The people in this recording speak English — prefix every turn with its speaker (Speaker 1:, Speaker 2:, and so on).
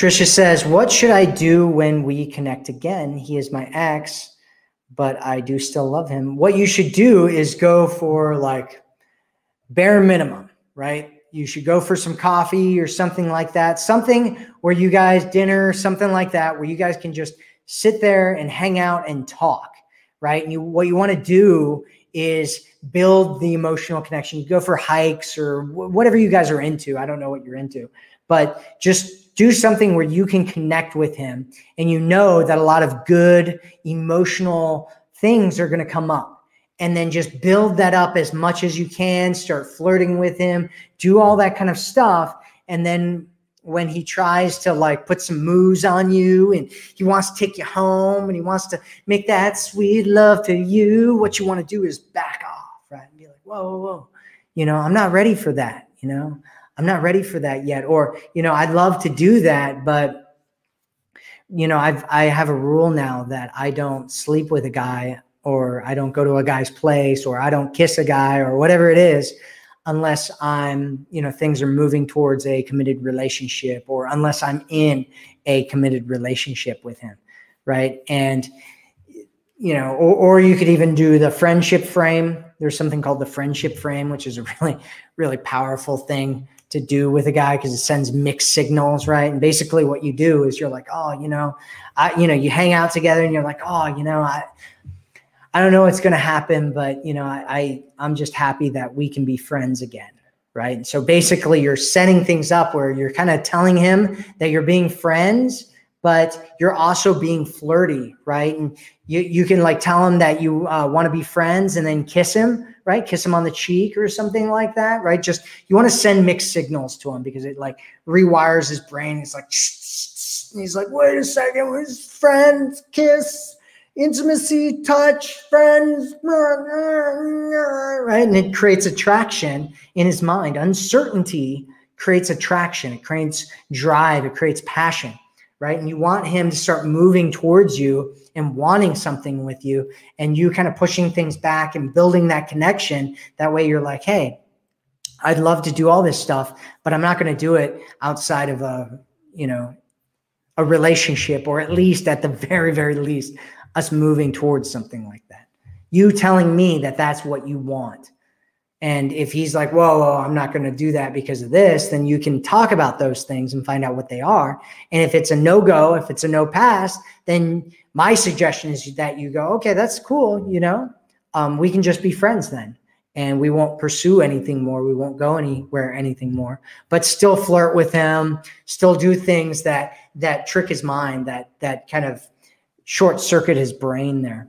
Speaker 1: Trisha says, What should I do when we connect again? He is my ex, but I do still love him. What you should do is go for like bare minimum, right? You should go for some coffee or something like that. Something where you guys, dinner, something like that, where you guys can just sit there and hang out and talk, right? And you, what you want to do is build the emotional connection. You go for hikes or whatever you guys are into. I don't know what you're into, but just do something where you can connect with him and you know that a lot of good emotional things are going to come up. And then just build that up as much as you can start flirting with him do all that kind of stuff. And then when he tries to like put some moves on you and he wants to take you home and he wants to make that sweet love to you what you want to do is back off right? And be like whoa whoa whoa. You know i'm not ready for that you know I'm not ready for that yet. Or, you know, I'd love to do that, but you know, I've I have a rule now that I don't sleep with a guy or I don't go to a guy's place or I don't kiss a guy or whatever it is unless I'm, you know, things are moving towards a committed relationship or unless I'm in a committed relationship with him. Right. And you know, or, or you could even do the friendship frame. There's something called the friendship frame, which is a really, really powerful thing to do with a guy because it sends mixed signals, right? And basically, what you do is you're like, oh, you know, I, you know, you hang out together, and you're like, oh, you know, I, I don't know what's going to happen, but you know, I, I, I'm just happy that we can be friends again, right? And so basically, you're setting things up where you're kind of telling him that you're being friends but you're also being flirty, right? And you, you can like tell him that you uh, want to be friends and then kiss him, right? Kiss him on the cheek or something like that, right? Just you want to send mixed signals to him because it like rewires his brain. It's like, he's like, wait a second, where's friends, kiss, intimacy, touch, friends, right? And it creates attraction in his mind. Uncertainty creates attraction, it creates drive, it creates passion right? And you want him to start moving towards you and wanting something with you, and you kind of pushing things back and building that connection. That way, you're like, hey, I'd love to do all this stuff, but I'm not going to do it outside of a, you know, a relationship, or at least at the very, very least, us moving towards something like that. You telling me that that's what you want and if he's like, whoa, whoa I'm not going to do that because of this, then you can talk about those things and find out what they are. And if it's a no go, if it's a no pass, then my suggestion is that you go, okay, that's cool. You know, um, we can just be friends then. And we won't pursue anything more. We won't go anywhere, anything more, but still flirt with him, still do things that that trick his mind, that that kind of short circuit his brain there.